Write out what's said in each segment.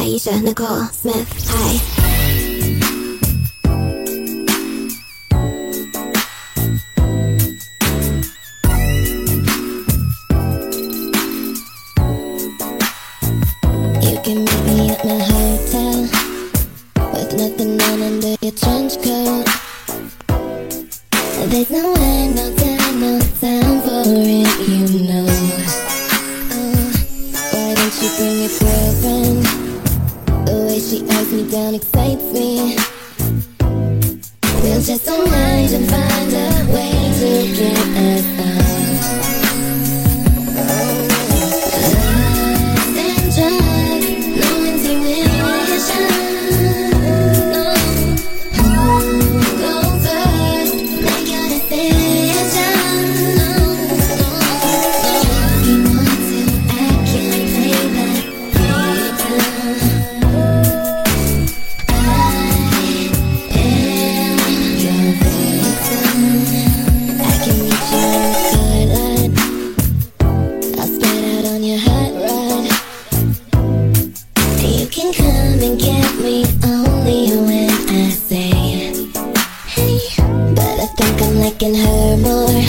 Ayesha Nicole Smith. Hi. You can meet me at my hotel with nothing on under your trench coat. There's no way, no time, no time for it, you know. Oh, why don't you bring your girlfriend? Way she eyes me down excites me. We'll just unwind and find a way to get out. think I'm liking her more.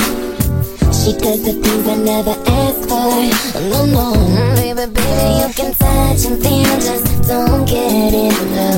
She does the things I never asked for. No, no, baby, baby, you can touch and feel. Just don't get in love